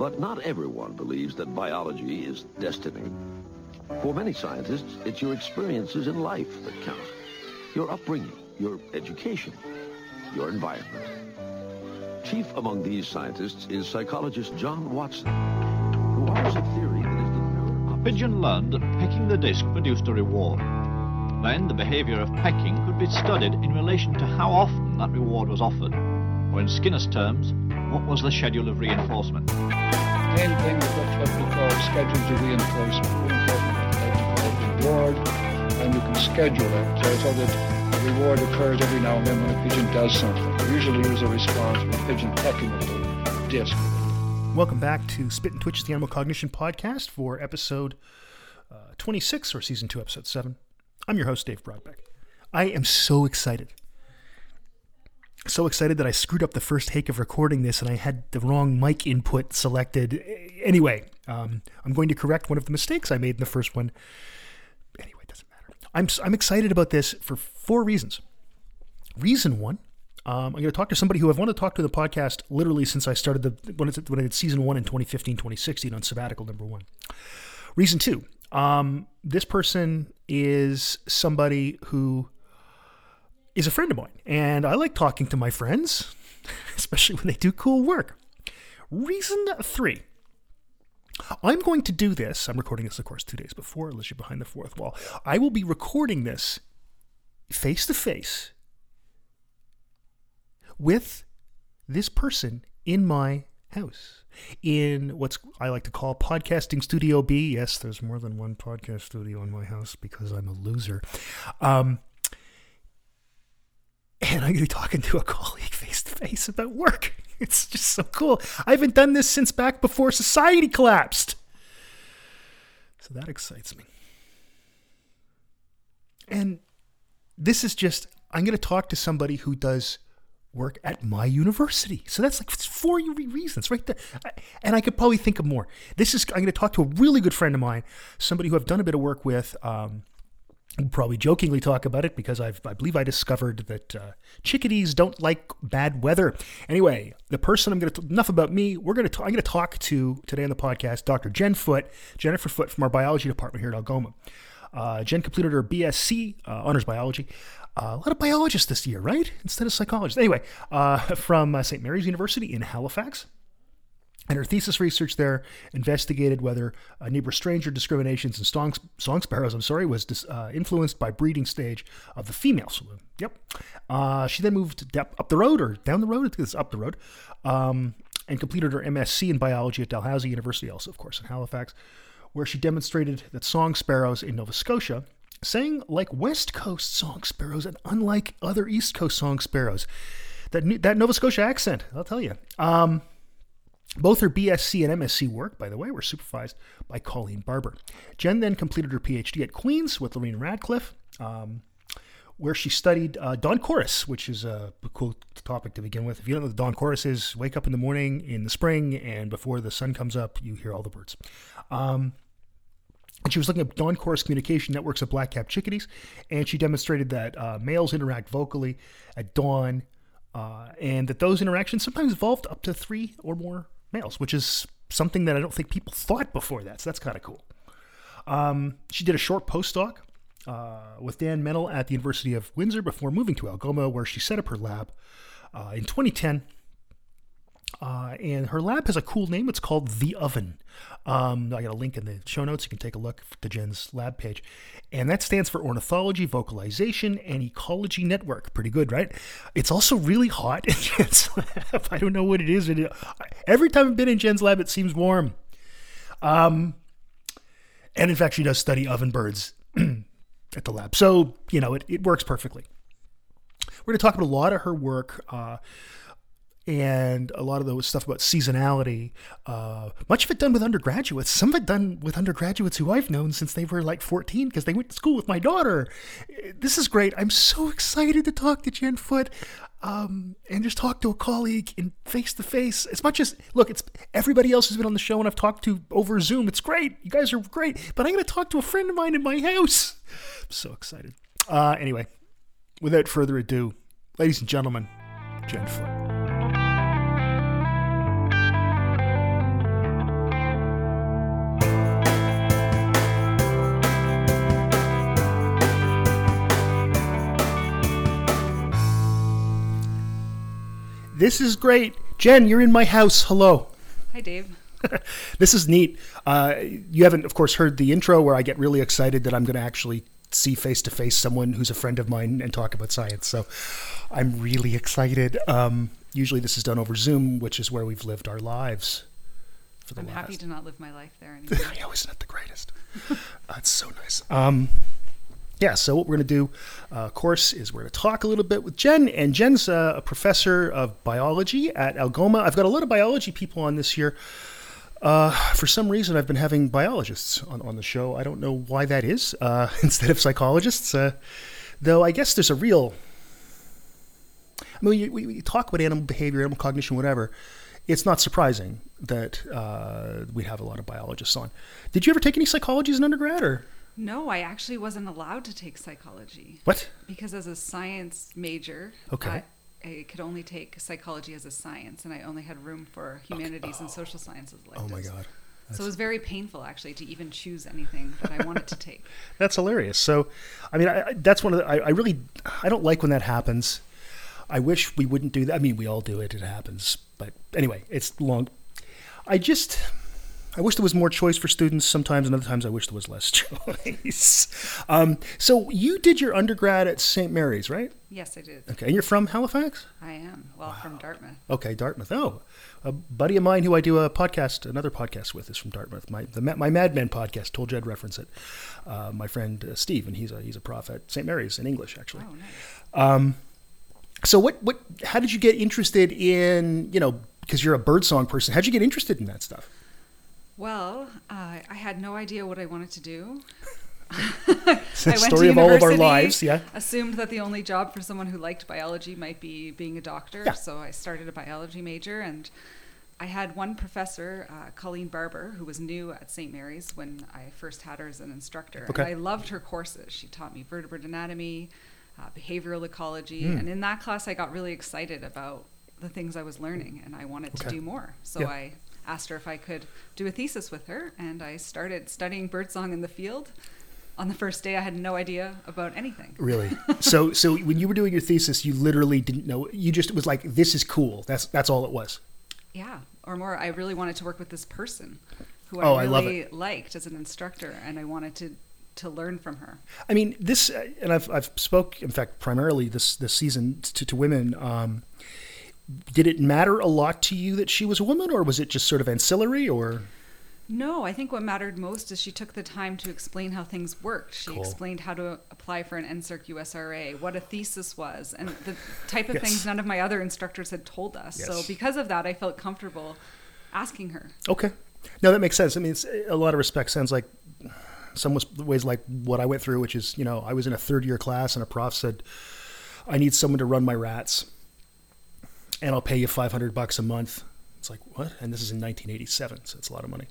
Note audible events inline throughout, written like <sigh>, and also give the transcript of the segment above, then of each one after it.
But not everyone believes that biology is destiny. For many scientists, it's your experiences in life that count. Your upbringing, your education, your environment. Chief among these scientists is psychologist John Watson, who offers a theory that is the mirror pigeon learned that pecking the disc produced a reward. Then the behavior of pecking could be studied in relation to how often that reward was offered, or in Skinner's terms, what was the schedule of reinforcement. main thing is what, what we call schedules of reinforcement. Reinforcement reward, and you can schedule it so, so that the reward occurs every now and then when a pigeon does something. We Usually is a response from a pigeon pecking a little disc. Welcome back to Spit and Twitch, the Animal Cognition Podcast for episode uh, 26 or season 2, episode 7. I'm your host, Dave Brodbeck. I am so excited. So excited that I screwed up the first take of recording this and I had the wrong mic input selected. Anyway, um, I'm going to correct one of the mistakes I made in the first one. Anyway, it doesn't matter. I'm, I'm excited about this for four reasons. Reason one, um, I'm going to talk to somebody who I've wanted to talk to the podcast literally since I started the when, when I did season one in 2015, 2016 on sabbatical number one. Reason two, um, this person is somebody who is a friend of mine, and I like talking to my friends, <laughs> especially when they do cool work. Reason three, I'm going to do this. I'm recording this, of course, two days before, unless you're behind the fourth wall. I will be recording this face to face with this person in my house in what's I like to call podcasting studio B. Yes, there's more than one podcast studio in my house because I'm a loser. Um, and I'm going to be talking to a <laughs> colleague face to face about work. <laughs> It's just so cool. I haven't done this since back before society collapsed. So that excites me. And this is just, I'm going to talk to somebody who does work at my university. So that's like four reasons right there. And I could probably think of more. This is, I'm going to talk to a really good friend of mine, somebody who I've done a bit of work with. Um, Probably jokingly talk about it because I've, I believe I discovered that uh, chickadees don't like bad weather. Anyway, the person I'm going to enough about me. We're going to I'm going to talk to today on the podcast, Dr. Jen Foote, Jennifer Foote from our biology department here at Algoma. Uh, Jen completed her BSc uh, honors biology. Uh, a lot of biologists this year, right? Instead of psychologists. Anyway, uh, <laughs> from uh, St. Mary's University in Halifax. And her thesis research there investigated whether uh, neighbor stranger discriminations in song, song sparrows, I'm sorry, was dis, uh, influenced by breeding stage of the females. Yep. Uh, she then moved up the road or down the road, it's up the road, um, and completed her MSc in biology at Dalhousie University, also, of course, in Halifax, where she demonstrated that song sparrows in Nova Scotia sang like West Coast song sparrows and unlike other East Coast song sparrows. That, that Nova Scotia accent, I'll tell you. Um, both her BSc and MSc work, by the way, were supervised by Colleen Barber. Jen then completed her PhD at Queen's with Laurene Ratcliffe, um, where she studied uh, dawn chorus, which is a cool topic to begin with. If you don't know what dawn chorus is, wake up in the morning in the spring, and before the sun comes up, you hear all the birds. Um, and she was looking at dawn chorus communication networks of black-capped chickadees, and she demonstrated that uh, males interact vocally at dawn, uh, and that those interactions sometimes evolved up to three or more males, which is something that I don't think people thought before that. So that's kind of cool. Um, she did a short postdoc uh, with Dan Mennill at the University of Windsor before moving to Algoma, where she set up her lab uh, in 2010. Uh, and her lab has a cool name. It's called The Oven. Um, I got a link in the show notes. You can take a look to Jen's lab page. And that stands for Ornithology, Vocalization, and Ecology Network. Pretty good, right? It's also really hot in <laughs> Jen's lab. I don't know what it is. Every time I've been in Jen's lab, it seems warm. Um, and in fact, she does study oven birds <clears throat> at the lab. So, you know, it, it works perfectly. We're going to talk about a lot of her work. Uh, and a lot of the stuff about seasonality. Uh, much of it done with undergraduates. Some of it done with undergraduates who I've known since they were like 14 because they went to school with my daughter. This is great. I'm so excited to talk to Jen Foote. Um, and just talk to a colleague in face to face. As much as look, it's everybody else who's been on the show and I've talked to over Zoom. It's great. You guys are great. But I'm going to talk to a friend of mine in my house. I'm so excited. Uh, anyway, without further ado, ladies and gentlemen, Jen Foote. This is great. Jen, you're in my house. Hello. Hi, Dave. <laughs> this is neat. Uh, you haven't, of course, heard the intro where I get really excited that I'm going to actually see face to face someone who's a friend of mine and talk about science. So I'm really excited. Um, usually this is done over Zoom, which is where we've lived our lives for the most. I'm last. happy to not live my life there <laughs> anymore. I know, isn't the greatest? <laughs> That's so nice. Um, yeah, so what we're going to do, uh, of course, is we're going to talk a little bit with Jen. And Jen's a professor of biology at Algoma. I've got a lot of biology people on this year. Uh, for some reason, I've been having biologists on, on the show. I don't know why that is, uh, <laughs> instead of psychologists. Uh, though I guess there's a real. I mean, we, we talk about animal behavior, animal cognition, whatever. It's not surprising that uh, we have a lot of biologists on. Did you ever take any psychology as an undergrad, or no, I actually wasn't allowed to take psychology what? because as a science major, Okay. I, I could only take psychology as a science, and I only had room for humanities and social sciences. Oh my electives. God. So it was very painful actually to even choose anything that I wanted to take. <laughs> That's hilarious. So, I mean, I, I- that's one of the. I, I really, I don't like when that happens. I wish we wouldn't do that. I mean, we all do it. It happens. But anyway, it's long. I just, I wish there was more choice for students sometimes, and other times I wish there was less <laughs> choice. Um, so you did your undergrad at St. Mary's, right? Yes, I did. Okay, and you're from Halifax? I am. Well, from Dartmouth. Okay, Dartmouth. Oh, a buddy of mine who I do a podcast, another podcast with, is from Dartmouth. My the, my Mad Men podcast. Told you I'd reference it. Uh, my friend uh, Steve, and he's a he's a prof at St. Mary's in English, actually. Oh, nice. So what what? How did you get interested in you know because you're a birdsong person? How'd you get interested in that stuff? Well, uh, I had no idea what I wanted to do. It's the <laughs> I went story to of all of our lives. Yeah. Assumed that the only job for someone who liked biology might be being a doctor. Yeah. So I started a biology major, and I had one professor, uh, Colleen Barber, who was new at St. Mary's when I first had her as an instructor. Okay. And I loved her courses. She taught me vertebrate anatomy, uh, behavioral ecology, Hmm. and in that class, I got really excited about the things I was learning, and I wanted Okay. to do more. So Yeah. I asked her if I could do a thesis with her, and I started studying birdsong in the field. On the first day, I had no idea about anything. Really? <laughs> so so when you were doing your thesis, you literally didn't know. You just it was like this is cool. That's that's all it was. Yeah, or more. I really wanted to work with this person who Oh, I I really liked as an instructor, and I wanted to to learn from her. I mean, this, uh, and I've, I've spoke, in fact, primarily this, this season to, to women. Um, did it matter a lot to you that she was a woman, or was it just sort of ancillary, or? No, I think what mattered most is she took the time to explain how things worked. She Cool. explained how to apply for an NSERC USRA, what a thesis was, and the type of Yes. things none of my other instructors had told us. So because of that, I felt comfortable asking her. Okay. No, that makes sense. I mean, it's, a lot of respect sounds like some ways like what I went through, which is, you know, I was in a third year class and a prof said, I need someone to run my rats and I'll pay you 500 bucks a month. It's like, what? And this is in 1987, so it's a lot of money.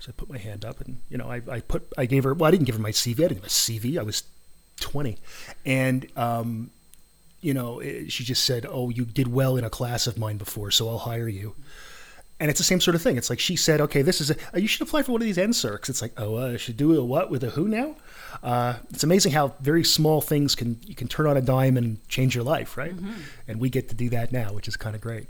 So I put my hand up and, you know, I, I put, I gave her, well, I didn't give her my CV. I didn't her a CV. I was 20. And, um, you know, she just said, oh, you did well in a class of mine before, so I'll hire you. And it's the same sort of thing. It's like she said, okay, this is a, uh, you should apply for one of these NSERCs. It's like, oh, uh, I should do a what with a who now? Uh, it's amazing how very small things can you can turn on a dime and change your life, right? And we get to do that now, which is kind of great.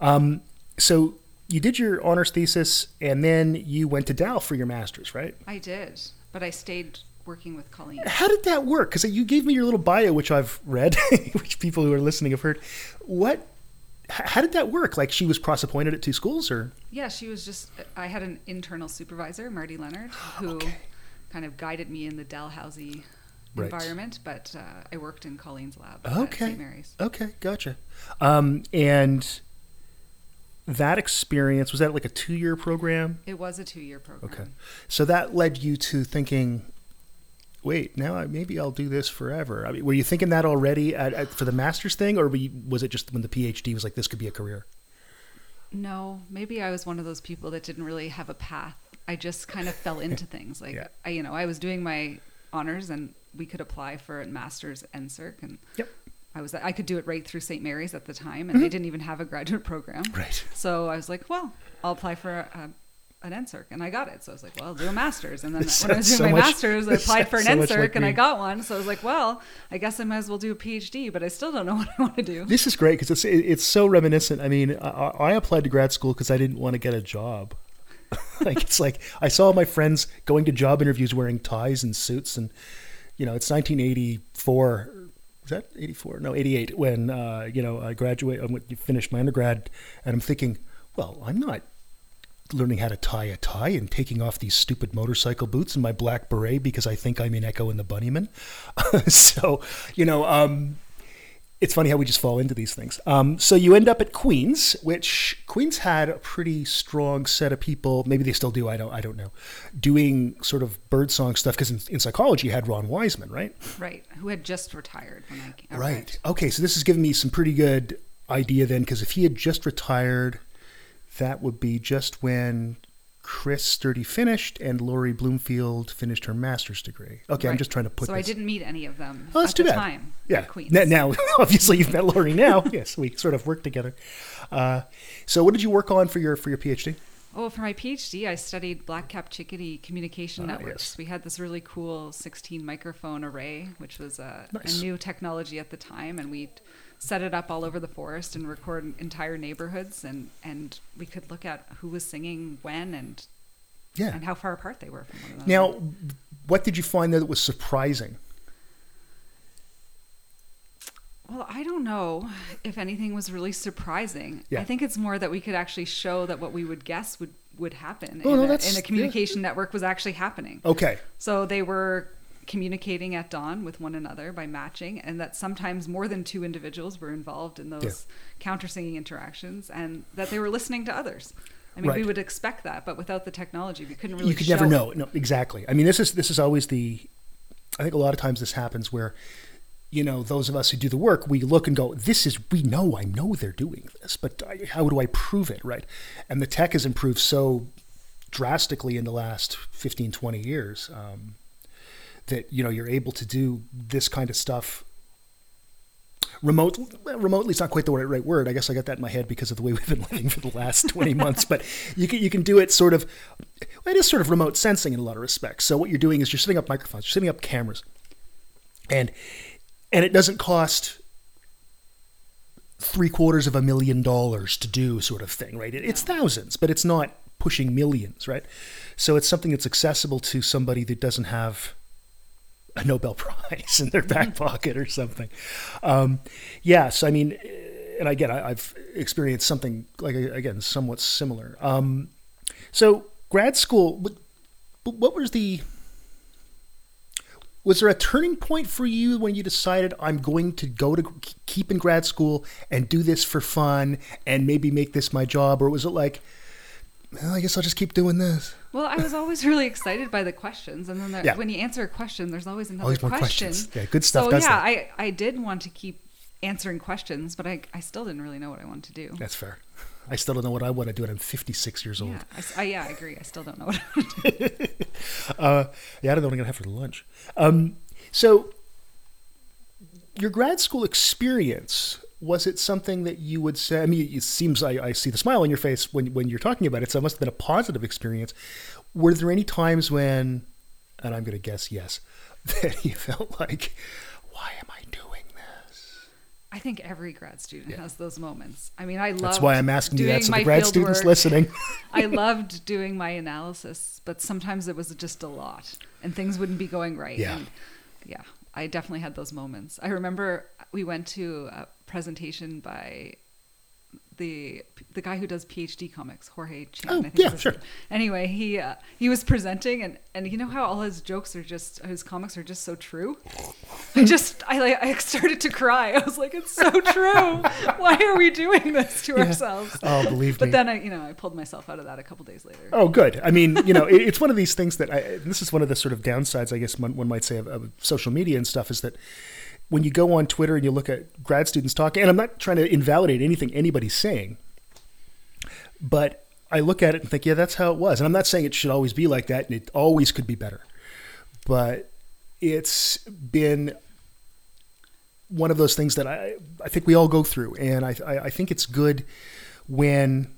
Um, so you did your honors thesis, and then you went to Dal for your master's, right? I did, but I stayed working with Colleen. How did that work? Because you gave me your little bio, which I've read, <laughs> which people who are listening have heard. What? How did that work? Like she was cross appointed at two schools, or Yeah, she was just. I had an internal supervisor, Marty Leonard, <gasps> who Okay. kind of guided me in the Dalhousie Right. environment, but uh, I worked in Colleen's lab at Okay. St. Mary's. Okay, gotcha. Um, and that experience was that like a two-year program? It was a two-year program. Okay, so that led you to thinking, wait, now I, maybe I'll do this forever. I mean, were you thinking that already at, at, for the master's thing, or you, was it just when the PhD was like this could be a career? No, maybe I was one of those people that didn't really have a path. I just kind of fell into <laughs> things. Like Yeah. I, you know, I was doing my honors, and we could apply for a master's NSERC, and Yep. I was I could do it right through St. Mary's at the time, and they mm-hmm. didn't even have a graduate program. <laughs> Right. So I was like, well, I'll apply for a, an NSERC, and I got it. So I was like, well, I'll do a master's. And then <laughs> when I was doing so my much- master's, I <laughs> applied for an so NSERC, like and I got one. So I was like, well, I guess I might as well do a PhD, but I still don't know <laughs> what I want to do. This is great because it's it's so reminiscent. I mean, I, I applied to grad school because I didn't want to get a job. like it's like I saw my friends going to job interviews wearing ties and suits, and you know, it's 1984. Was that 84? No, 88. When uh, you know I graduate, I finished my undergrad, and I'm thinking, well, I'm not learning how to tie a tie and taking off these stupid motorcycle boots and my black beret because I think I'm in Echo and the Bunnymen. <laughs> so, you know, um, it's funny how we just fall into these things. Um, so you end up at Queens, which Queens had a pretty strong set of people. Maybe they still do. I don't. I don't know. Doing sort of birdsong stuff because in, in psychology you had Ron Weisman, right? Right. Who had just retired when I. Right. Okay. So this is giving me some pretty good idea then, because if he had just retired, that would be just when Chris Sturdy finished and Laurie Bloomfield finished her master's degree. Okay, I'm just trying to put. So I didn't meet any of them Oh, that's at too the bad. time. Yeah. at Queens. N- Now, <laughs> obviously, you've met Laurie now. <laughs> yes, we sort of work together. Uh, so, what did you work on for your for your PhD? Oh, for my PhD, I studied black cap chickadee communication Ah, networks. yes. We had this really cool 16 microphone array, which was a, Nice. a new technology at the time, and we set it up all over the forest and record entire neighborhoods, and and we could look at who was singing when and Yeah. and how far apart they were from one another. Now, what did you find there that was surprising? Well, I don't know if anything was really surprising. Yeah. I think it's more that we could actually show that what we would guess would would happen Oh, in, no, a, in a yeah. communication network was actually happening. Okay. So they were communicating at dawn with one another by matching, and that sometimes more than two individuals were involved in those counter singing interactions, and that they were listening to others. I mean, we would expect that, but without the technology, we couldn't really. you could never it. know. No, exactly. I mean, this is this is always the. I think a lot of times this happens where, you know, those of us who do the work, we look and go, "This is we know. I know they're doing this, but I, how do I prove it?" Right? And the tech has improved so drastically in the last 15, 20 years um, that you know you're able to do this kind of stuff remote remotely is not quite the right, word. I guess I got that in my head because of the way <laughs> we've been living for the last 20 months, but you can, you can do it sort of, it is sort of remote sensing in a lot of respects. So what you're doing is you're setting up microphones, you're setting up cameras and, and it doesn't cost three quarters of a million dollars to do sort of thing, right? It, it's thousands, but it's not pushing millions, right? So it's something that's accessible to somebody that doesn't have a Nobel Prize in their back pocket or something. Um, yes, I mean, and again, I, I've experienced something like again somewhat similar. Um, so grad school, what, what was the was there a turning point for you when you decided I'm going to go to keep in grad school and do this for fun and maybe make this my job, or was it like, well, I guess I'll just keep doing this? Well, I was always really excited by the questions, and then there, Yeah. when you answer a question, there's always another Always more question. questions. Yeah, good stuff So yeah, that. I I did want to keep answering questions, but I I still didn't really know what I wanted to do. That's fair. I still don't know what I want to do, and I'm 56 years old. Yeah, I I yeah, I agree. I still don't know what I want to do. <laughs> Uh, yeah, I don't know what I'm gonna have for lunch. Um, so, your grad school experience was it something that you would say? I mean, it seems I, I see the smile on your face when when you're talking about it. So it must have been a positive experience. Were there any times when, and I'm gonna guess yes, <laughs> that you felt like, why am I doing this? I think every grad student has those moments. I mean, I love. That's why I'm asking you that. So the grad students work. listening, <laughs> <laughs> I loved doing my analysis, but sometimes it was just a lot, and things wouldn't be going right. Yeah. And yeah, I definitely had those moments. I remember we went to a presentation by the the guy who does PhD comics, Jorge Cham. Oh, I think yeah, sure. name. Anyway, he uh, he was presenting, and and you know how all his jokes are just his comics are just so true. I just I like I started to cry. I was like, it's so true. Why are we doing this to ourselves? Oh, believe But me. But then I, you know, I pulled myself out of that a couple days later. Oh, good. I mean, you know, it, it's one of these things that I, this is one of the sort of downsides, I guess one, one might say, of, of social media and stuff is that when you go on Twitter and you look at grad students talking, and I'm not trying to invalidate anything anybody's saying, but I look at it and think, yeah, that's how it was. And I'm not saying it should always be like that, and it always could be better. But it's been one of those things that I, I think we all go through. And I, I, I think it's good when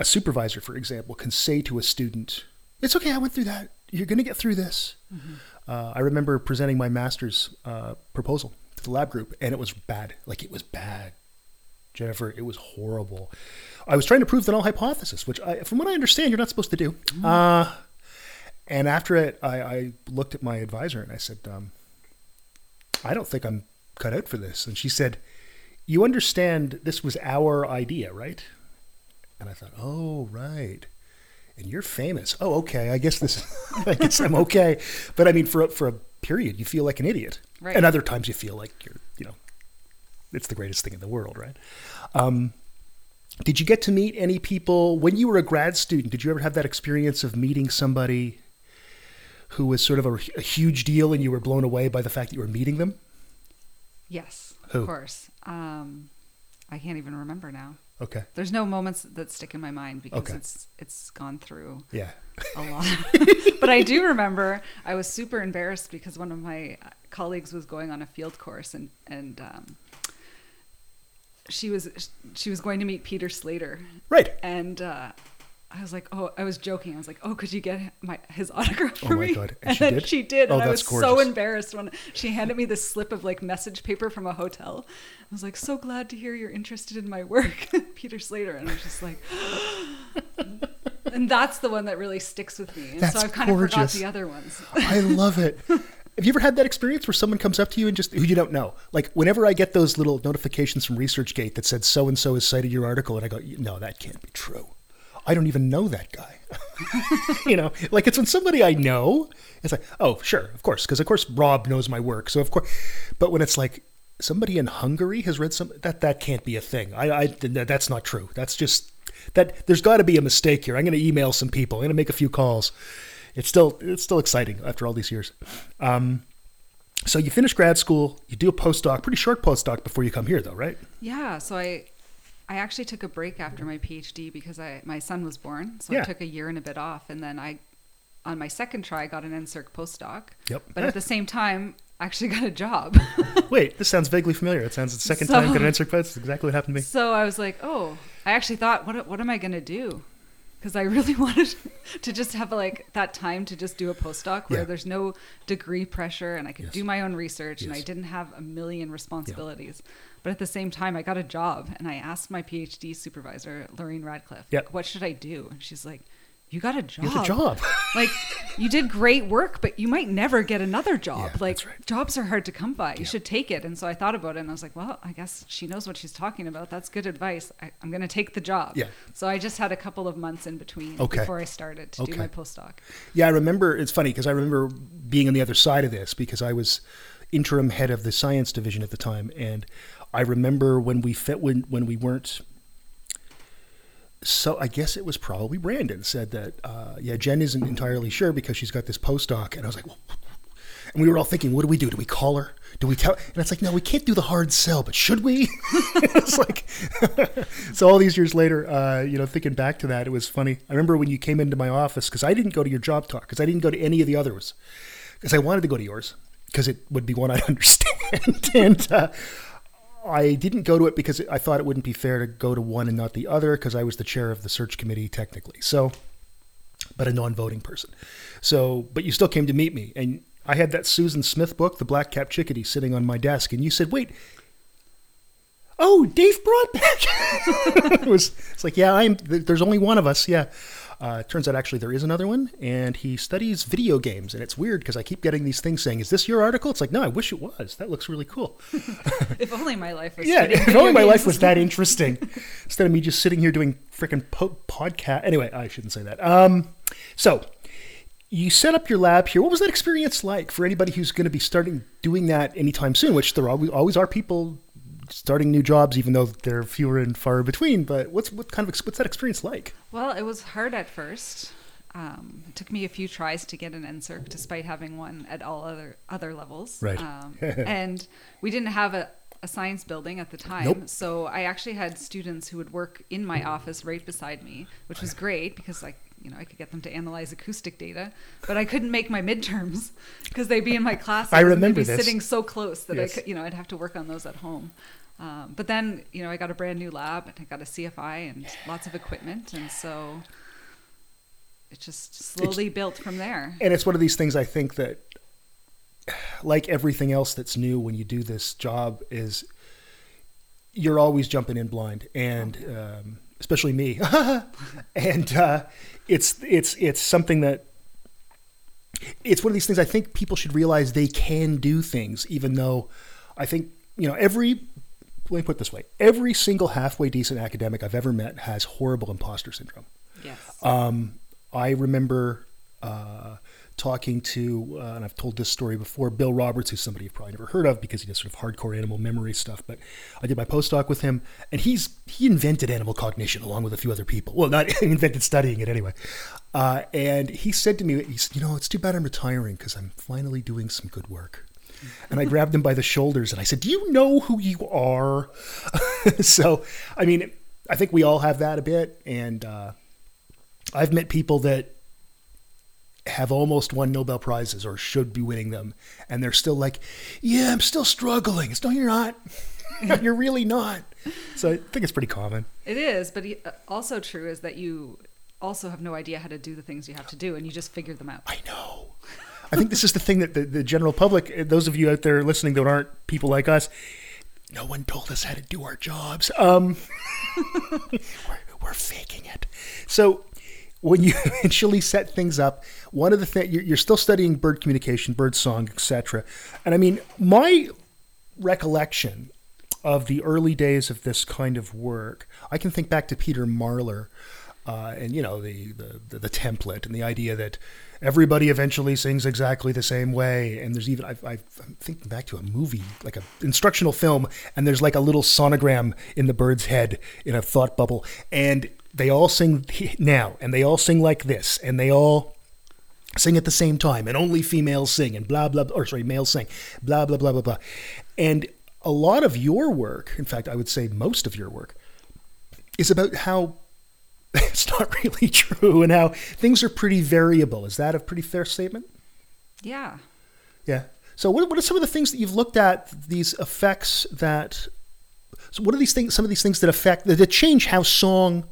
a supervisor, for example, can say to a student, "It's okay, I went through that. You're going to get through this." Mm-hmm. Uh, I remember presenting my master's uh, proposal to the lab group, and it was bad. Like it was bad, Jennifer. It was horrible. I was trying to prove the null hypothesis, which, I, from what I understand, you're not supposed to do. Uh, and after it, I, I looked at my advisor and I said, um, "I don't think I'm cut out for this." And she said, "You understand this was our idea, right?" And I thought, "Oh, right." And you're famous. Oh, okay. I guess this. <laughs> I guess I'm okay. But I mean, for a, for a period, you feel like an idiot, Right. and other times you feel like you're, you know, it's the greatest thing in the world, right? Um, did you get to meet any people when you were a grad student? Did you ever have that experience of meeting somebody who was sort of a, a huge deal, and you were blown away by the fact that you were meeting them? Yes, Who? of course. Um, I can't even remember now. Okay. There's no moments that stick in my mind because Okay. it's it's gone through Yeah. a <laughs> lot. <laughs> but I do remember I was super embarrassed because one of my colleagues was going on a field course and and um, she was she was going to meet Peter Slater Right. and uh, I was like, oh, I was joking. I was like, oh, could you get my his autograph oh for Oh my me? God. <laughs> And And, she then did? she did, Oh, and I was so embarrassed when she handed me this slip of like message paper from a hotel. I was like, so glad to hear you're interested in my work, <laughs> Peter Slater, and I was just like. <gasps> And that's the one that really sticks with me. And That's so I've kind of forgot the other ones. I love it. <laughs> Have you ever had that experience where someone comes up to you and just who you don't know? Like whenever I get those little notifications from ResearchGate that said so and so has cited your article, and I go, no, that can't be true. I don't even know that guy. <laughs> you know, like it's when somebody I know, it's like, oh, sure, of course, because of course Rob knows my work, so of course. But when it's like somebody in Hungary has read some that that can't be a thing. I, I that's not true. That's just that there's got to be a mistake here. I'm going to email some people. I'm going to make a few calls. It's still it's still exciting after all these years. Um, so you finish grad school, you do a postdoc, pretty short postdoc before you come here, though, right? Yeah, so I I actually took a break after my PhD because I my son was born, so Yeah. I took a year and a bit off, and then I on my second try got an NSERC postdoc. Yep. But at the <laughs> same time, I actually got a job. <laughs> Wait, this sounds vaguely familiar. It sounds the second So- time got an answer. That's exactly what happened to me. so I was like, oh, I actually thought, what what am I gonna do? Because I really <laughs> wanted to just have like that time to just do a postdoc where Yeah. there's no degree pressure and I could Yes. do my own research and I didn't have a million responsibilities. But at the same time, I got a job and I asked my PhD supervisor, Laurene Ratcliffe, Yeah. like, what should I do? And she's like, you got a job. You got a job. <laughs> like you did great work, but you might never get another job. Yeah, like right. jobs are hard to come by. You should take it. And so I thought about it and I was like, well, I guess she knows what she's talking about. That's good advice. I, I'm going to take the job. Yeah. So I just had a couple of months in between Okay. before I started to Okay. do my postdoc. Yeah, I remember. It's funny because I remember being on the other side of this because I was interim head of the science division at the time, and I remember when we fit when when we weren't. So I guess it was probably Brandon said that uh, yeah Jen isn't entirely sure because she's got this postdoc, and I was like, and we were all thinking, what do we do? Do we call her? Do we tell? And it's like, no, we can't do the hard sell, but should we? <laughs> it's like, <laughs> so all these years later, uh, you know, thinking back to that, it was funny. I remember when you came into my office because I didn't go to your job talk because I didn't go to any of the others because I wanted to go to yours because it would be one I <laughs> understand, and uh, I didn't go to it because I thought it wouldn't be fair to go to one and not the other because I was the chair of the search committee technically. So but a non-voting person. So, but you still came to meet me, and I had that Susan Smith book, The Black Cap Chickadee, sitting on my desk, and you said, "Wait, oh, Dave Brodbeck." <laughs> it was. It's like, yeah, I'm. There's only one of us. Yeah. Uh, it turns out actually there is another one, and he studies video games, and it's weird because I keep getting these things saying, "Is this your article?" It's like, no, I wish it was. That looks really cool. <laughs> If only my life was Yeah, if only my life was that interesting. <laughs> Instead of me just sitting here doing freaking po- podcast. Anyway, I shouldn't say that. Um, so you set up your lab here. What was that experience like for anybody who's going to be starting doing that anytime soon? Which there always, always are people starting new jobs, even though they're fewer and far between. But what's what kind of what's that experience like? Well, it was hard at first. Um, it took me a few tries to get an NSERC, despite having one at all other other levels. Right. Um, <laughs> and we didn't have a, a science building at the time, Nope. so I actually had students who would work in my office right beside me, which was great because like you know I could get them to analyze acoustic data, but I couldn't make my midterms <laughs> because they'd be in my class. I and remember this. sitting so close that Yes. I could, you know I'd have to work on those at home. Um, but then, you know, I got a brand new lab and I got a CFI and lots of equipment. And so it just slowly built from there. And it's one of these things I think that, like everything else that's new when you do this job, is you're always jumping in blind, and um, especially me. <laughs> and uh, it's it's it's something that it's one of these things I think people should realize they can do things, even though I think you know every. Let me put it this way: every single halfway decent academic I've ever met has horrible imposter syndrome. Yes. Um, I remember uh, talking to, uh, and I've told this story before, Bill Roberts, who's somebody you've probably never heard of because he does sort of hardcore animal memory stuff. But I did my postdoc with him, and he's he invented animal cognition along with a few other people. Well, not <laughs> invented studying it anyway. Uh, and he said to me, he said, "You know, it's too bad I'm retiring because I'm finally doing some good work." And I grabbed him by the shoulders and I said, "Do you know who you are?" <laughs> so, I mean, I think we all have that a bit, and uh, I've met people that have almost won Nobel prizes or should be winning them, and they're still like, "Yeah, I'm still struggling." It's no, you're not. <laughs> you're really not. So I think it's pretty common. It is, but uh, also true is that you also have no idea how to do the things you have to do and you just figure them out. I know. I think this is the thing that the, the general public, those of you out there listening that aren't people like us, no one told us how to do our jobs. Um, <laughs> we're, we're faking it. So when you <laughs> initially set things up, one of the things you're, you're still studying bird communication, bird song, etc. And I mean, my recollection of the early days of this kind of work, I can think back to Peter Marler. Uh, and you know the the the template and the idea that everybody eventually sings exactly the same way. And there's even I've, I've, I'm thinking back to a movie like a instructional film, and there's like a little sonogram in the bird's head in a thought bubble, and they all sing now, and they all sing like this, and they all sing at the same time, and only females sing, and blah blah, or sorry, males sing, blah blah blah blah blah, and a lot of your work, in fact, I would say most of your work, is about how <laughs> it's not really true and how things are pretty variable. Is that a pretty fair statement? Yeah. Yeah. So what, what are some of the things that you've looked at, these effects that, so what are these things, some of these things that affect, that change how song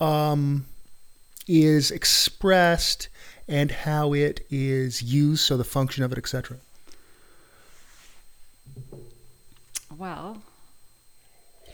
um, is expressed and how it is used, so the function of it, etc. Well,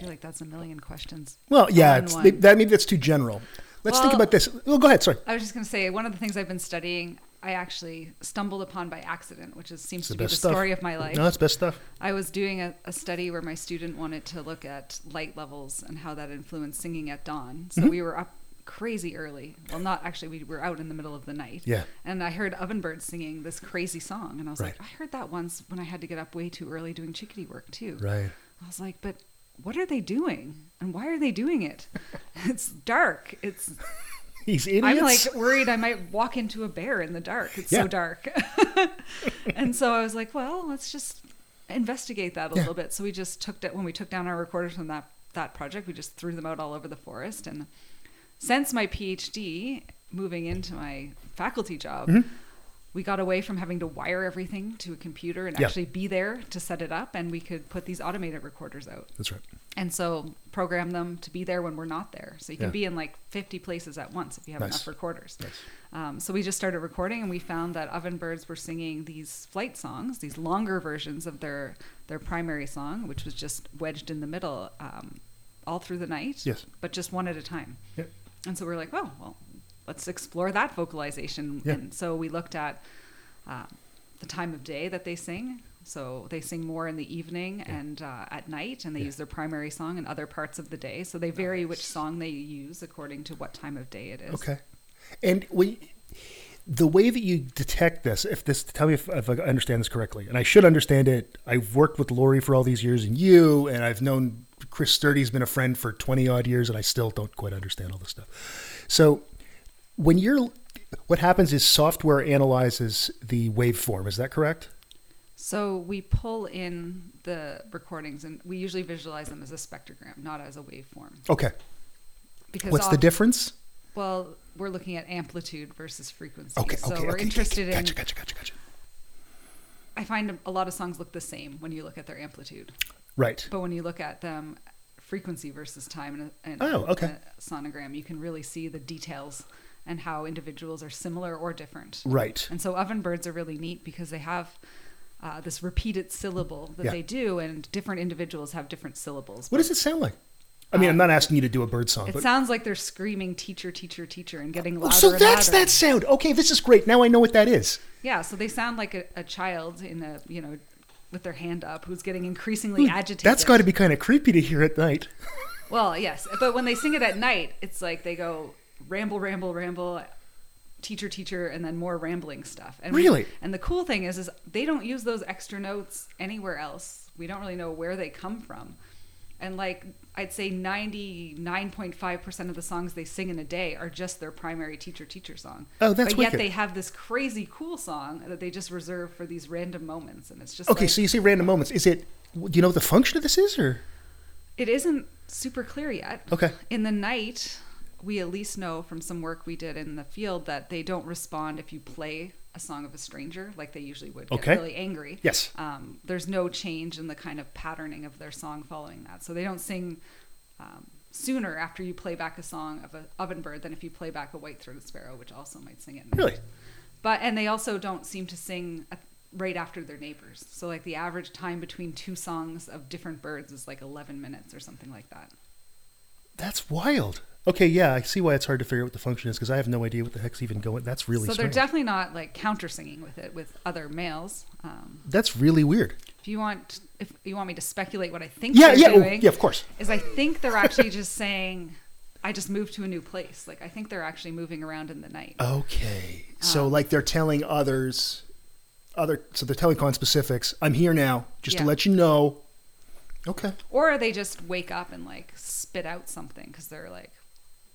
feel like that's a million questions. Well, yeah, it's, one. that, maybe that's too general. Let's think about this. Well, go ahead. Sorry. I was just going to say one of the things I've been studying, I actually stumbled upon by accident, which is, seems It's the to be the stuff. story of my life. No, that's best stuff. I was doing a, a study where my student wanted to look at light levels and how that influenced singing at dawn. So Mm-hmm. we were up crazy early. Well, not actually, we were out in the middle of the night. Yeah. And I heard Ovenbird singing this crazy song. And I was Right. like, I heard that once when I had to get up way too early doing chickadee work, too. Right. I was like, but what are they doing? And why are they doing it? <laughs> it's dark. It's These idiots. I'm like worried I might walk into a bear in the dark. It's Yeah. so dark. <laughs> and so I was like, well, let's just investigate that a little bit. So we just took it when we took down our recorders from that that project, we just threw them out all over the forest. And since my PhD, moving into my faculty job, Mm-hmm. We got away from having to wire everything to a computer and Yeah. actually be there to set it up, and we could put these automated recorders out That's right. and so program them to be there when we're not there so you can Yeah. be in like 50 places at once if you have Nice. enough recorders um, so we just started recording and we found that ovenbirds were singing these flight songs these longer versions of their their primary song which was just wedged in the middle um, all through the night Yes. but just one at a time Yeah. and so we're like oh well let's explore that vocalization Yeah. and so we looked at uh, the time of day that they sing. So they sing more in the evening and uh, at night, and they use their primary song in other parts of the day. So they vary which song they use according to what time of day it is. Okay. And we, the way that you detect this, if this, tell me if, if I understand this correctly, and I should understand it. I've worked with Laurie for all these years, and you, and I've known Chris Sturdy's been a friend for twenty odd years, and I still don't quite understand all this stuff. So, when you're, what happens is software analyzes the waveform. Is that correct? So we pull in the recordings, and we usually visualize them as a spectrogram, not as a waveform. Okay. Because What's the difference? Well, we're looking at amplitude versus frequency. Okay. so okay. we're okay. interested in. Gotcha. Gotcha. Gotcha. Gotcha. I find a lot of songs look the same when you look at their amplitude. Right. But when you look at them, frequency versus time in a, in Oh, okay. a sonogram, you can really see the details and how individuals are similar or different. Right. And so oven birds are really neat because they have uh, this repeated syllable that Yeah. they do, and different individuals have different syllables. What does it sound like? I mean, I'm not asking you to do a bird song, It but sounds like they're screaming "teacher, teacher, teacher" and getting louder. Oh, louder. so and that's louder. that sound. Okay, this is great. Now I know what that is. Yeah, so they sound like a, a child in a you know with their hand up who's getting increasingly agitated. That's got to be kind of creepy to hear at night. <laughs> Well, yes, but when they sing it at night, it's like they go ramble, ramble, ramble, teacher, teacher, and then more rambling stuff. And Really? and the cool thing is, is they don't use those extra notes anywhere else. We don't really know where they come from. And like I'd say, ninety nine point five percent of the songs they sing in a day are just their primary teacher, teacher song. Oh, that's But yet they have this crazy cool song that they just reserve for these random moments, and it's just Okay, like- so you say random moments. Is it? Do you know what the function of this is, or It isn't super clear yet. Okay. In the night, we at least know from some work we did in the field that they don't respond if you play a song of a stranger like they usually would. Get Okay. really angry. Yes. Um, there's no change in the kind of patterning of their song following that. So they don't sing um, sooner after you play back a song of an oven bird than if you play back a white-throated sparrow, which also might sing at night. Really? But and they also don't seem to sing at, right after their neighbors. So like the average time between two songs of different birds is like 11 minutes or something like that. That's wild? Okay, yeah, I see why it's hard to figure out what the function is because I have no idea what the heck's even going. That's really so they're definitely not like counter singing with it with other males. Um, that's really weird. if you want, if you want me to speculate what I think Yeah, they're yeah, oh, doing, yeah, of course. is I think they're actually just saying, "I just moved to a new place." Like I think they're actually moving around in the night. Okay, so Um, like they're telling others, other so they're telling conspecifics, "I'm here now, just to let you know." Okay. Or they just wake up and like spit out something because they're like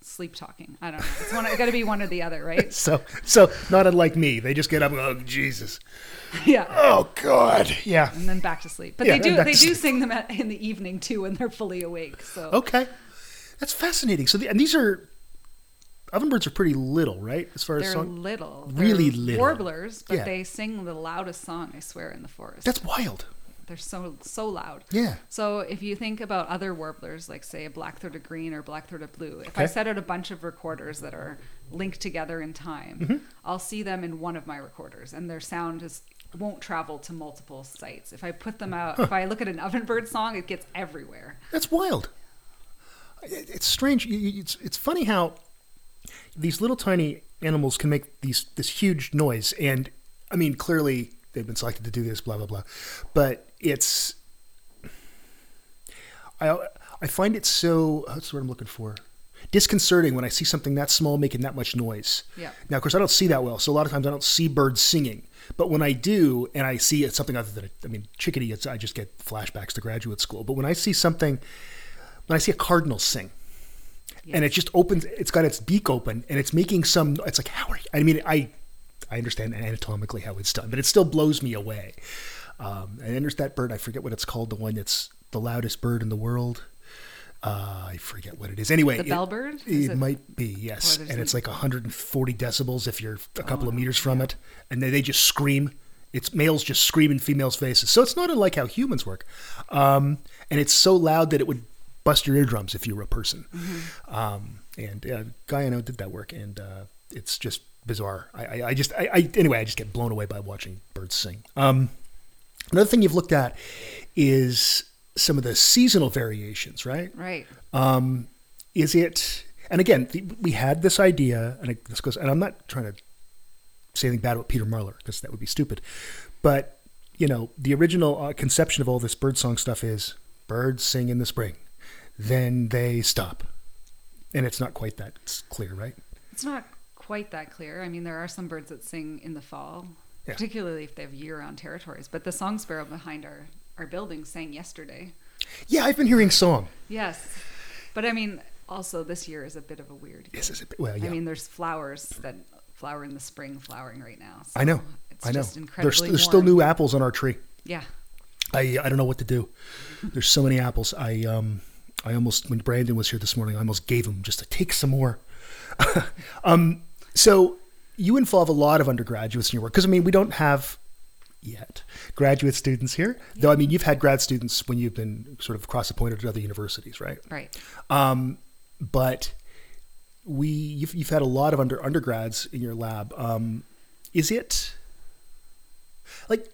sleep talking. I don't know. It's one. It's got to be one or the other, right? <laughs> So, so not unlike me, they just get up and go, "Oh Jesus, <laughs> yeah. oh God, yeah." and then back to sleep. But Yeah, they do they do sleep. sing them at, in the evening too when they're fully awake. So Okay, that's fascinating. So, the, and these are ovenbirds are pretty little, right? As far as they're song, little, Really They're little. warblers, but Yeah. they sing the loudest song I swear in the forest. that's wild. They're so so loud. Yeah. So if you think about other warblers, like say a black-throated green or black-throated blue, if Okay. I set out a bunch of recorders that are linked together in time, Mm-hmm. I'll see them in one of my recorders, and their sound is won't travel to multiple sites. If I put them out, if I look at an ovenbird song, it gets everywhere. That's wild. It's strange. It's it's funny how these little tiny animals can make these this huge noise, and I mean clearly they've been selected to do this, blah blah blah. But it's I I find it so that's what I'm looking for. Disconcerting when I see something that small making that much noise. Yeah. Now, of course, I don't see that well, so a lot of times I don't see birds singing. But when I do, and I see it's something other than, I mean, chickadee, it's, I just get flashbacks to graduate school. But when I see something, when I see a cardinal sing, and it just opens, it's got its beak open, and it's making some, it's like, how are you? I mean, I, I understand anatomically how it's done, but it still blows me away. Um, and then there's that bird, I forget what it's called, the one that's the loudest bird in the world. Uh, I forget what it is. Anyway, The it- bellbird? It, Is it- might be yes, and it's like 140 decibels if you're a couple Oh, of meters from it, and they, they just scream. It's males just scream in females' faces, so it's not unlike how humans work. Um, and it's so loud that it would bust your eardrums if you were a person. Mm-hmm. Um, and uh, guy I know did that work, and uh, it's just bizarre. I, I, I just, I, I, anyway, I just get blown away by watching birds sing. Um, another thing you've looked at is some of the seasonal variations, right? Right. Um, is it? And again, the, we had this idea, and it, this goes. And I'm not trying to say anything bad about Peter Marler because that would be stupid. But you know, the original uh, conception of all this birdsong stuff is birds sing in the spring, then they stop, and it's not quite that clear, right? It's not quite that clear. I mean, there are some birds that sing in the fall, Yeah. particularly if they have year-round territories. But the song sparrow behind our our building sang yesterday. Yeah, I've been hearing song. Yes, but I mean, also this year is a bit of a weird. Year. This is a bit, well, yeah. I mean, there's flowers that flower in the spring, flowering right now. So I know. It's I know. just There's, incredibly there's still new apples on our tree. Yeah. I I don't know what to do. There's so many apples. I um I almost when Brandon was here this morning, I almost gave him just to take some more. <laughs> um, so you involve a lot of undergraduates in your work because I mean we don't have yet. Graduate students here, though. I mean, you've had grad students when you've been sort of cross appointed at other universities, right? Right. Um, but we, you've, you've had a lot of under undergrads in your lab. Um, is it like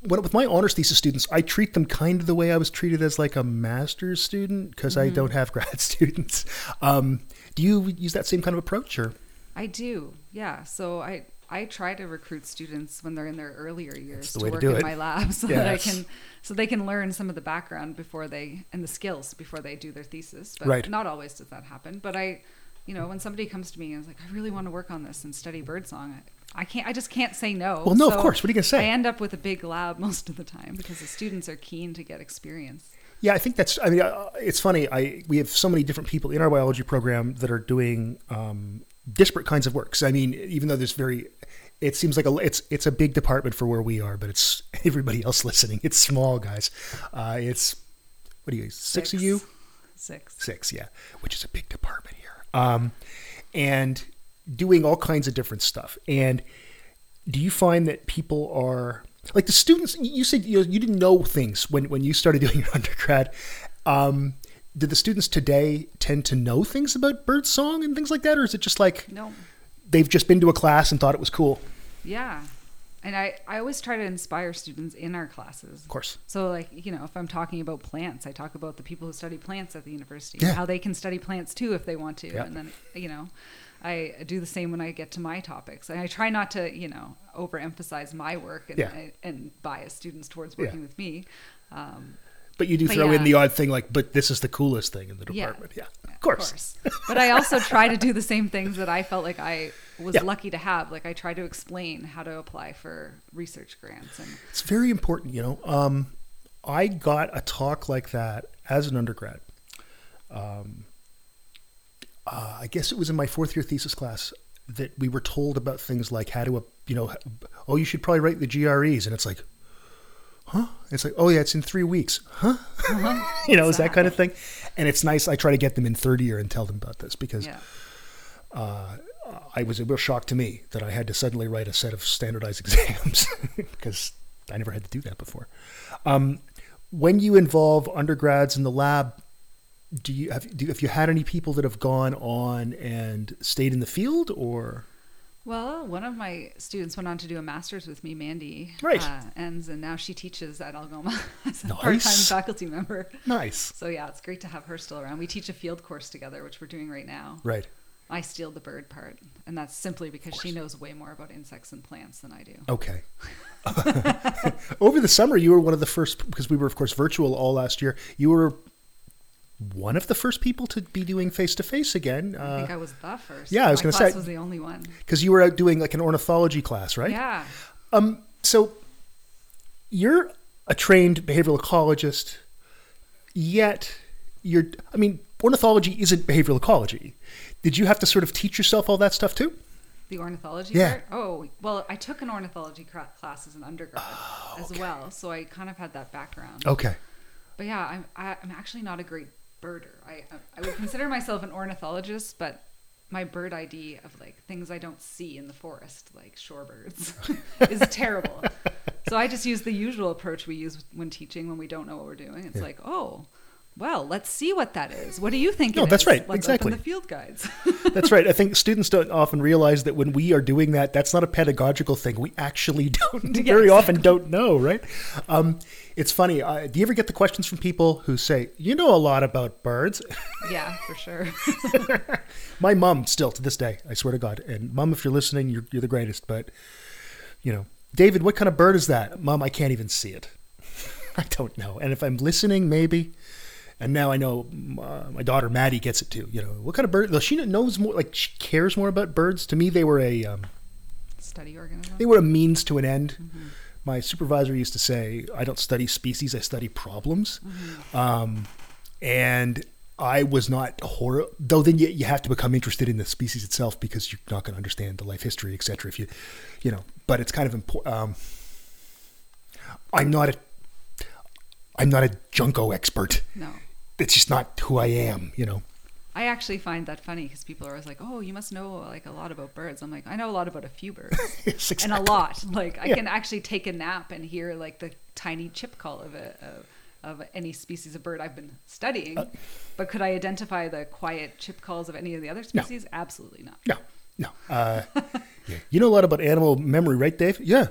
when, with my honors thesis students, I treat them kind of the way I was treated as like a master's student because I don't have <laughs> grad students. Um, do you use that same kind of approach, or I do. Yeah. So I I try to recruit students when they're in their earlier years to way to work in it. my lab <laughs> so that I can so they can learn some of the background before they and the skills before they do their thesis. But Right. not always does that happen. But I you know, when somebody comes to me and is like, I really want to work on this and study birdsong, I, I can't I just can't say no. Well, no, of course. What are you gonna say? I end up with a big lab <laughs> most of the time because the students are keen to get experience. Yeah, I think that's. I mean, uh, it's funny. I we have so many different people in our biology program that are doing um, disparate kinds of works. I mean, even though there's very, it seems like a it's it's a big department for where we are, but it's <laughs> everybody else listening. It's small, guys. Uh, it's what do you six, of you? Six. Six, yeah, which is a big department here. Um, and doing all kinds of different stuff. And do you find that people are like the students? You said you, know, you didn't know things when when you started doing your <laughs> undergrad. Um, did the students today tend to know things about bird song and things like that, or is it just like No. they've just been to a class and thought it was cool? Yeah. And I, I always try to inspire students in our classes. Of course. So, like, you know, if I'm talking about plants, I talk about the people who study plants at the university, Yeah. how they can study plants too if they want to. Yeah. And then, you know, I do the same when I get to my topics. And I try not to, you know, overemphasize my work and, Yeah. and bias students towards working with me. Um, But you do But throw in the odd thing like, "But this is the coolest thing in the department." Yeah, of course. but I also try to do the same things that I felt like I was Yeah. lucky to have. Like, I try to explain how to apply for research grants and It's very important, you know. Um, I got a talk like that as an undergrad. Um, uh, I guess it was in my fourth year thesis class that we were told about things like how to, you know, oh, you should probably write the GREs, and it's like, huh? It's like, oh yeah, it's in three weeks, huh? <laughs> you know, is that kind of thing. And it's nice. I try to get them in third year and tell them about this because yeah. I was a real shock to me that I had to suddenly write a set of standardized <laughs> exams <laughs> because I never had to do that before. Um, when you involve undergrads in the lab, do you have do, have you had any people that have gone on and stayed in the field or Well, one of my students went on to do a master's with me, Mandy. Right. Uh, ends, and now she teaches at Algoma <laughs> as a Nice. part-time faculty member. nice? So yeah, it's great to have her still around. We teach a field course together, which we're doing right now. Right. I steal the bird part, and that's simply because she knows way more about insects and plants than I do. Okay. <laughs> Over the summer, you were one of the first because we were, of course, virtual all last year. You were one of the first people to be doing face to face again. I think Uh, I was the first. yeah, I was gonna class say- was the only one. because you were out doing like an ornithology class, right? Yeah. Um, so you're a trained behavioral ecologist, yet you're, I mean, ornithology isn't behavioral ecology. Did you have to sort of teach yourself all that stuff too? The ornithology Yeah. part? Oh, well, I took an ornithology class as an undergrad Oh, as well, so I kind of had that background. Okay. But yeah, I'm I, I'm actually not a great birder. I um, I would consider myself an ornithologist, but my bird ID of like things I don't see in the forest, like shorebirds, <laughs> is terrible. <laughs> So I just use the usual approach we use when teaching when we don't know what we're doing. It's like, oh, well, let's see what that is. What do you think? No, that's is? right, Let's exactly. the field guides. <laughs> That's right. I think students don't often realize that when we are doing that, that's not a pedagogical thing. We actually <laughs> don't, very often don't know, right? Um, it's funny. Uh, do you ever get the questions from people who say, you know a lot about birds? <laughs> yeah, for sure. My mom still to this day, I swear to God. And mom, if you're listening, you're, you're the greatest. But, you know, David, what kind of bird is that? Mom, I can't even see it. I don't know. And if I'm listening, maybe. And now I know uh, my daughter Maddie gets it too. You know, what kind of bird? She knows more, like she cares more about birds. To me, they were a um, Study organism. they were a means to an end. My supervisor used to say, "I don't study species; I study problems." Um, and I was not horror. Though then you, you have to become interested in the species itself because you're not going to understand the life history, etc. If you, you know, but it's kind of important. Um, I'm not a I'm not a junco expert. No. It's just not who I am. You know. I actually find that funny because people are always like, "Oh, you must know like a lot about birds." I'm like, I know a lot about a few birds, <laughs> Yes, and a lot. Like I Yeah. can actually take a nap and hear like the tiny chip call of a of, of any species of bird I've been studying. Uh, but could I identify the quiet chip calls of any of the other species? Absolutely not. No, no. Uh, <laughs> yeah. You know a lot about animal memory, right, Dave? Yeah.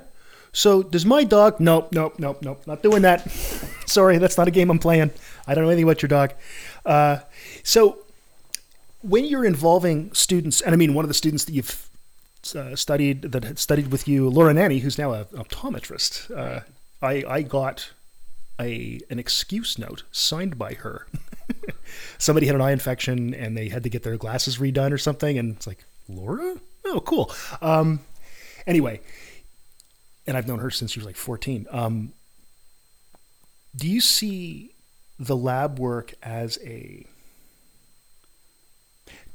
So does my dog? Nope, nope, nope, nope. Not doing that. <laughs> Sorry, that's not a game I'm playing. I don't know anything about your dog. Uh, so when you're involving students, and I mean one of the students that you've uh, studied that studied with you, Laura Nanny, who's now an optometrist. Uh, I I got a an excuse note signed by her. <laughs> Somebody had an eye infection and they had to get their glasses redone or something, and it's like Laura. Oh, cool. Um, anyway, and I've known her since she was like 14. Um, do you see the lab work as a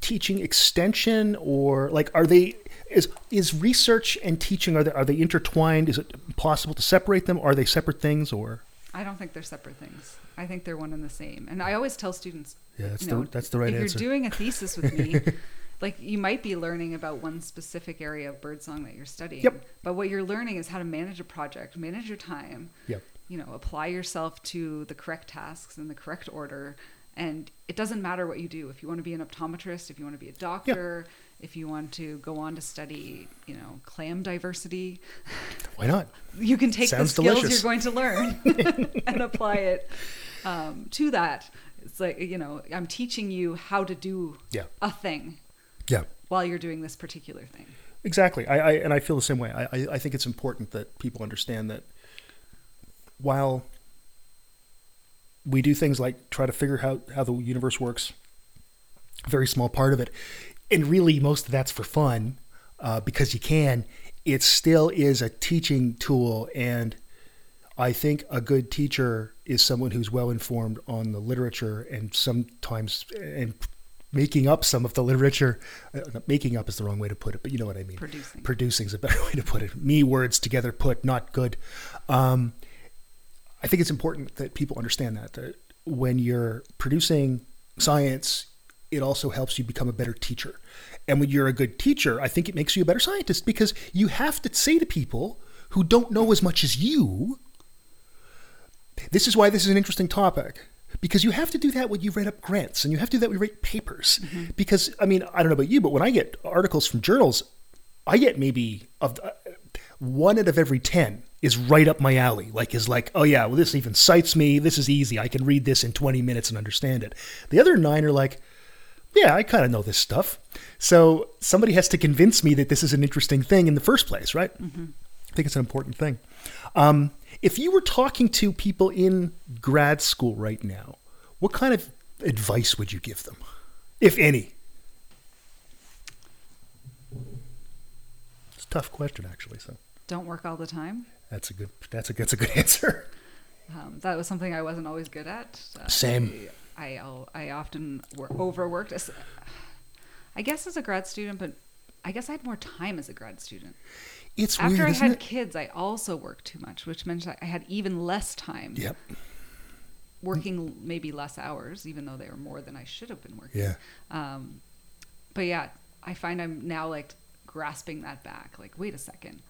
teaching extension or like are they is is research and teaching are they are they intertwined is it possible to separate them are they separate things or I don't think they're separate things. I think they're one and the same. And I always tell students, Yeah, that's you the- know, that's the right if answer. you're doing a thesis with me, <laughs> like you might be learning about one specific area of birdsong that you're studying. Yep. But what you're learning is how to manage a project, manage your time. Yep. You know, apply yourself to the correct tasks in the correct order. And it doesn't matter what you do. If you want to be an optometrist, if you want to be a doctor, if you want to go on to study, you know, clam diversity, <laughs> why not you can take Sounds the skills delicious. you're going to learn <laughs> <laughs> and apply it um, to that. It's like you know, I'm teaching you how to do Yeah. a thing yeah while you're doing this particular thing. Exactly. I, I and I feel the same way. I, I, I think it's important that people understand that while we do things like try to figure out how the universe works, a very small part of it, and really most of that's for fun uh, because you can. It still is a teaching tool, and I think a good teacher is someone who's well informed on the literature and sometimes and making up some of the literature. Uh, making up is the wrong way to put it, but you know what I mean. Producing. Producing is a better <laughs> way to put it. Me words together put, not good. Um, I think it's important that people understand that that when you're producing science, it also helps you become a better teacher. And when you're a good teacher, I think it makes you a better scientist because you have to say to people who don't know as much as you, this is why this is an interesting topic. Because you have to do that when you write up grants and you have to do that when you write papers. Because, I mean, I don't know about you, but when I get articles from journals, I get maybe of uh, one out of every 10 is right up my alley. Like, is like, oh yeah, well, this even cites me. This is easy. I can read this in 20 minutes and understand it. The other nine are like, yeah, I kind of know this stuff. So somebody has to convince me that this is an interesting thing in the first place, right? I think it's an important thing. Um, if you were talking to people in grad school right now, what kind of advice would you give them, if any? It's a tough question, actually. So Don't work all the time. that's a good. That's a that's a good <laughs> answer. Um, that was something I wasn't always good at. Uh, Same. I I'll- I often were overworked. As, I guess as a grad student, but I guess I had more time as a grad student. It's After weird, I had it? kids, I also worked too much, which meant I had even less time. Yep. working maybe less hours, even though they were more than I should have been working. Yeah. Um, but yeah, I find I'm now like grasping that back. Like, wait a second.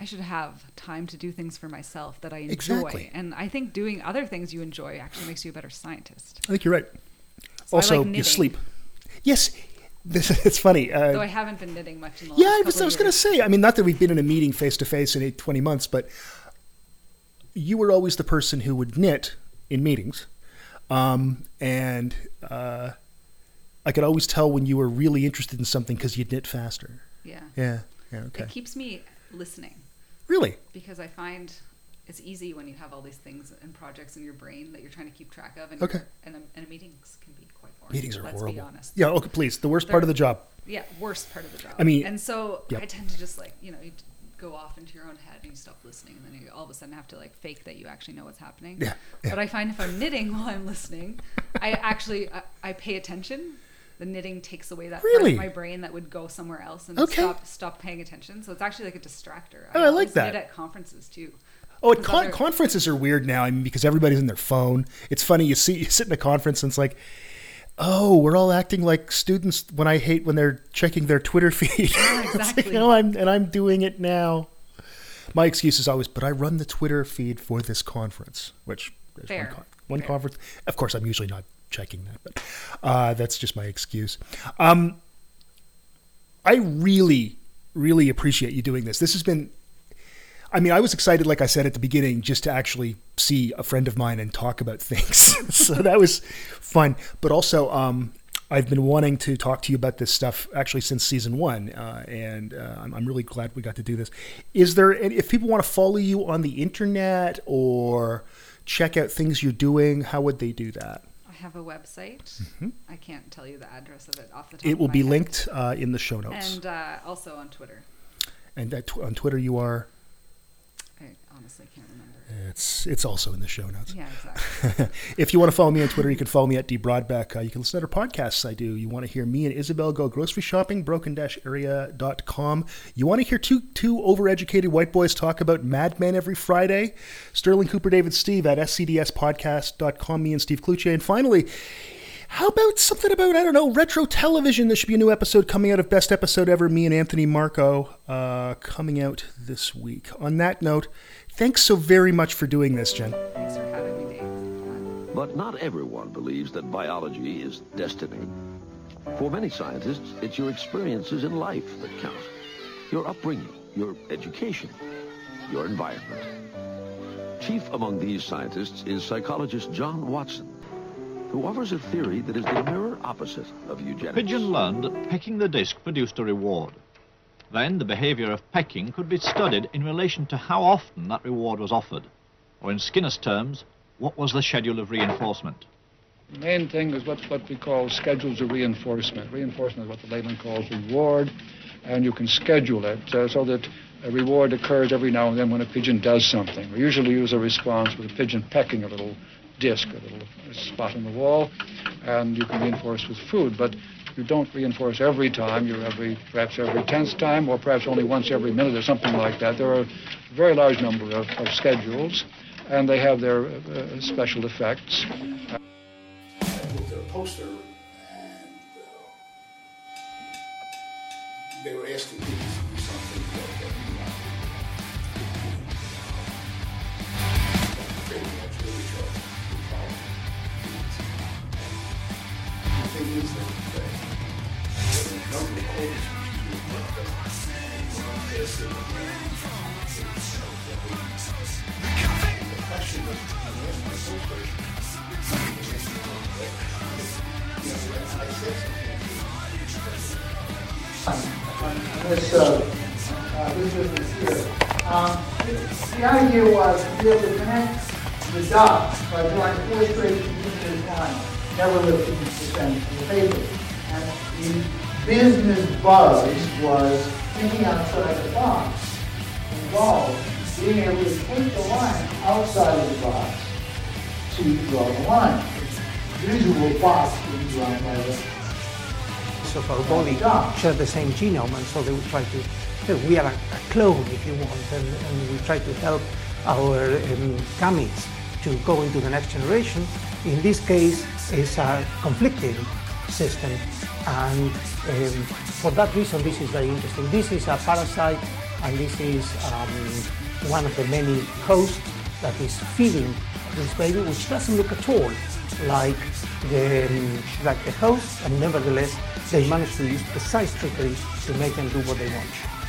I should have time to do things for myself that I enjoy. Exactly. And I think doing other things you enjoy actually makes you a better scientist. I think you're right. So also, like you sleep. Yes, this, <laughs> it's funny. Uh, Though I haven't been knitting much in the Yeah, last I was, I was going to say, I mean, not that we've been in a meeting face to face in eight, 20 months, but you were always the person who would knit in meetings. Um, and uh, I could always tell when you were really interested in something because you'd knit faster. Yeah. Yeah, yeah, okay. It keeps me listening Really? because I find it's easy when you have all these things and projects in your brain that you're trying to keep track of. And, Okay. and, um, and meetings can be quite boring. Meetings are Let's horrible. be honest. Yeah, okay, please. The worst part of the job. yeah worst part of the job I mean- and so Yep. i tend to just like you know you go off into your own head and you stop listening and then you all of a sudden have to like fake that you actually know what's happening Yeah, yeah. but i find if i'm knitting <laughs> while i'm listening i actually I, I pay attention the knitting takes away that part of my brain that would go somewhere else and Okay. stop stop paying attention so it's actually like a distractor Oh, I like that. knit at conferences too Oh, at con- conferences are weird now. I mean, because everybody's in their phone. It's funny. You see, <laughs> you sit in a conference and it's like, oh, we're all acting like students when I hate when they're checking their Twitter <laughs> feed. <laughs> It's like, exactly. no, I'm and I'm doing it now. My excuse is always, but I run the Twitter feed for this conference, which is Fair. one, con- one Fair. conference. Of course, I'm usually not checking that, but uh, that's just my excuse. Um, I really, really appreciate you doing this. This has been I mean, I was excited, like I said at the beginning, just to actually see a friend of mine and talk about <laughs> things. so that was fun. But also, um, I've been wanting to talk to you about this stuff actually since season one, uh, and uh, I'm, I'm really glad we got to do this. Is there, any- if people want to follow you on the internet or check out things you're doing, how would they do that? I have a website. I can't tell you the address of it off the top. Mm-hmm. It will be head. linked uh, in the show notes. and uh, also on Twitter. And tw- on Twitter, you are. I honestly can't remember. It's it's also in the show notes. Yeah, <laughs> exactly. if you want to follow me on Twitter, you can follow me at dbrodbeck. Uh, you can listen to other podcasts I do. You want to hear me and Isabel go grocery shopping, broken-area.com. You want to hear two two overeducated white boys talk about Mad Men every Friday? Sterling Cooper, David Steve at scdspodcast.com. Me and Steve Kluche. And finally, how about something about, I don't know, retro television? There should be a new episode coming out of Best Episode Ever, me and Anthony Marco, uh, coming out this week. On that note, thanks so very much for doing this, Jen. Thanks for having me, Dave. But not everyone believes that biology is destiny. For many scientists, it's your experiences in life that count. Your upbringing, your education, your environment. Chief among these scientists is psychologist John Watson, who offers a theory that is the mirror opposite of eugenics. Pigeon learned that pecking the disc produced a reward. Then the behavior of pecking could be studied in relation to how often that reward was offered. Or in Skinner's terms, what was the schedule of reinforcement? The main thing is what, what we call schedules of reinforcement. Reinforcement is what the layman calls reward, and you can schedule it uh, so that a reward occurs every now and then when a pigeon does something. We usually use a response with a pigeon pecking a little disc, a little spot on the wall, and you can reinforce with food. But you don't reinforce every time. You're every, perhaps every tenth time, or perhaps only once every minute, or something like that. There are a very large number of, of schedules, and they have their uh, special effects. looked at a poster and uh, they were asking me to do something The when it comes quotes, the asked my poster this, uh, uh, this here. Um, the- the idea was to be able to connect the dots by drawing four straight continuous lines, never lifting the percentage of the paper. And the business buzz was thinking outside the box involved being able to take the line outside of the box to draw the line. Usual box being drawn by the of our body share the same genome, and so they would try to. We are a, a clone, if you want, and, and we try to help our um, gametes to go into the next generation. In this case, it's a conflicting system, and um, for that reason, this is very interesting. This is a parasite, and this is um, one of the many hosts that is feeding this baby, which doesn't look at all like the, like the host, and nevertheless, they manage to use precise trickery to make them do what they want.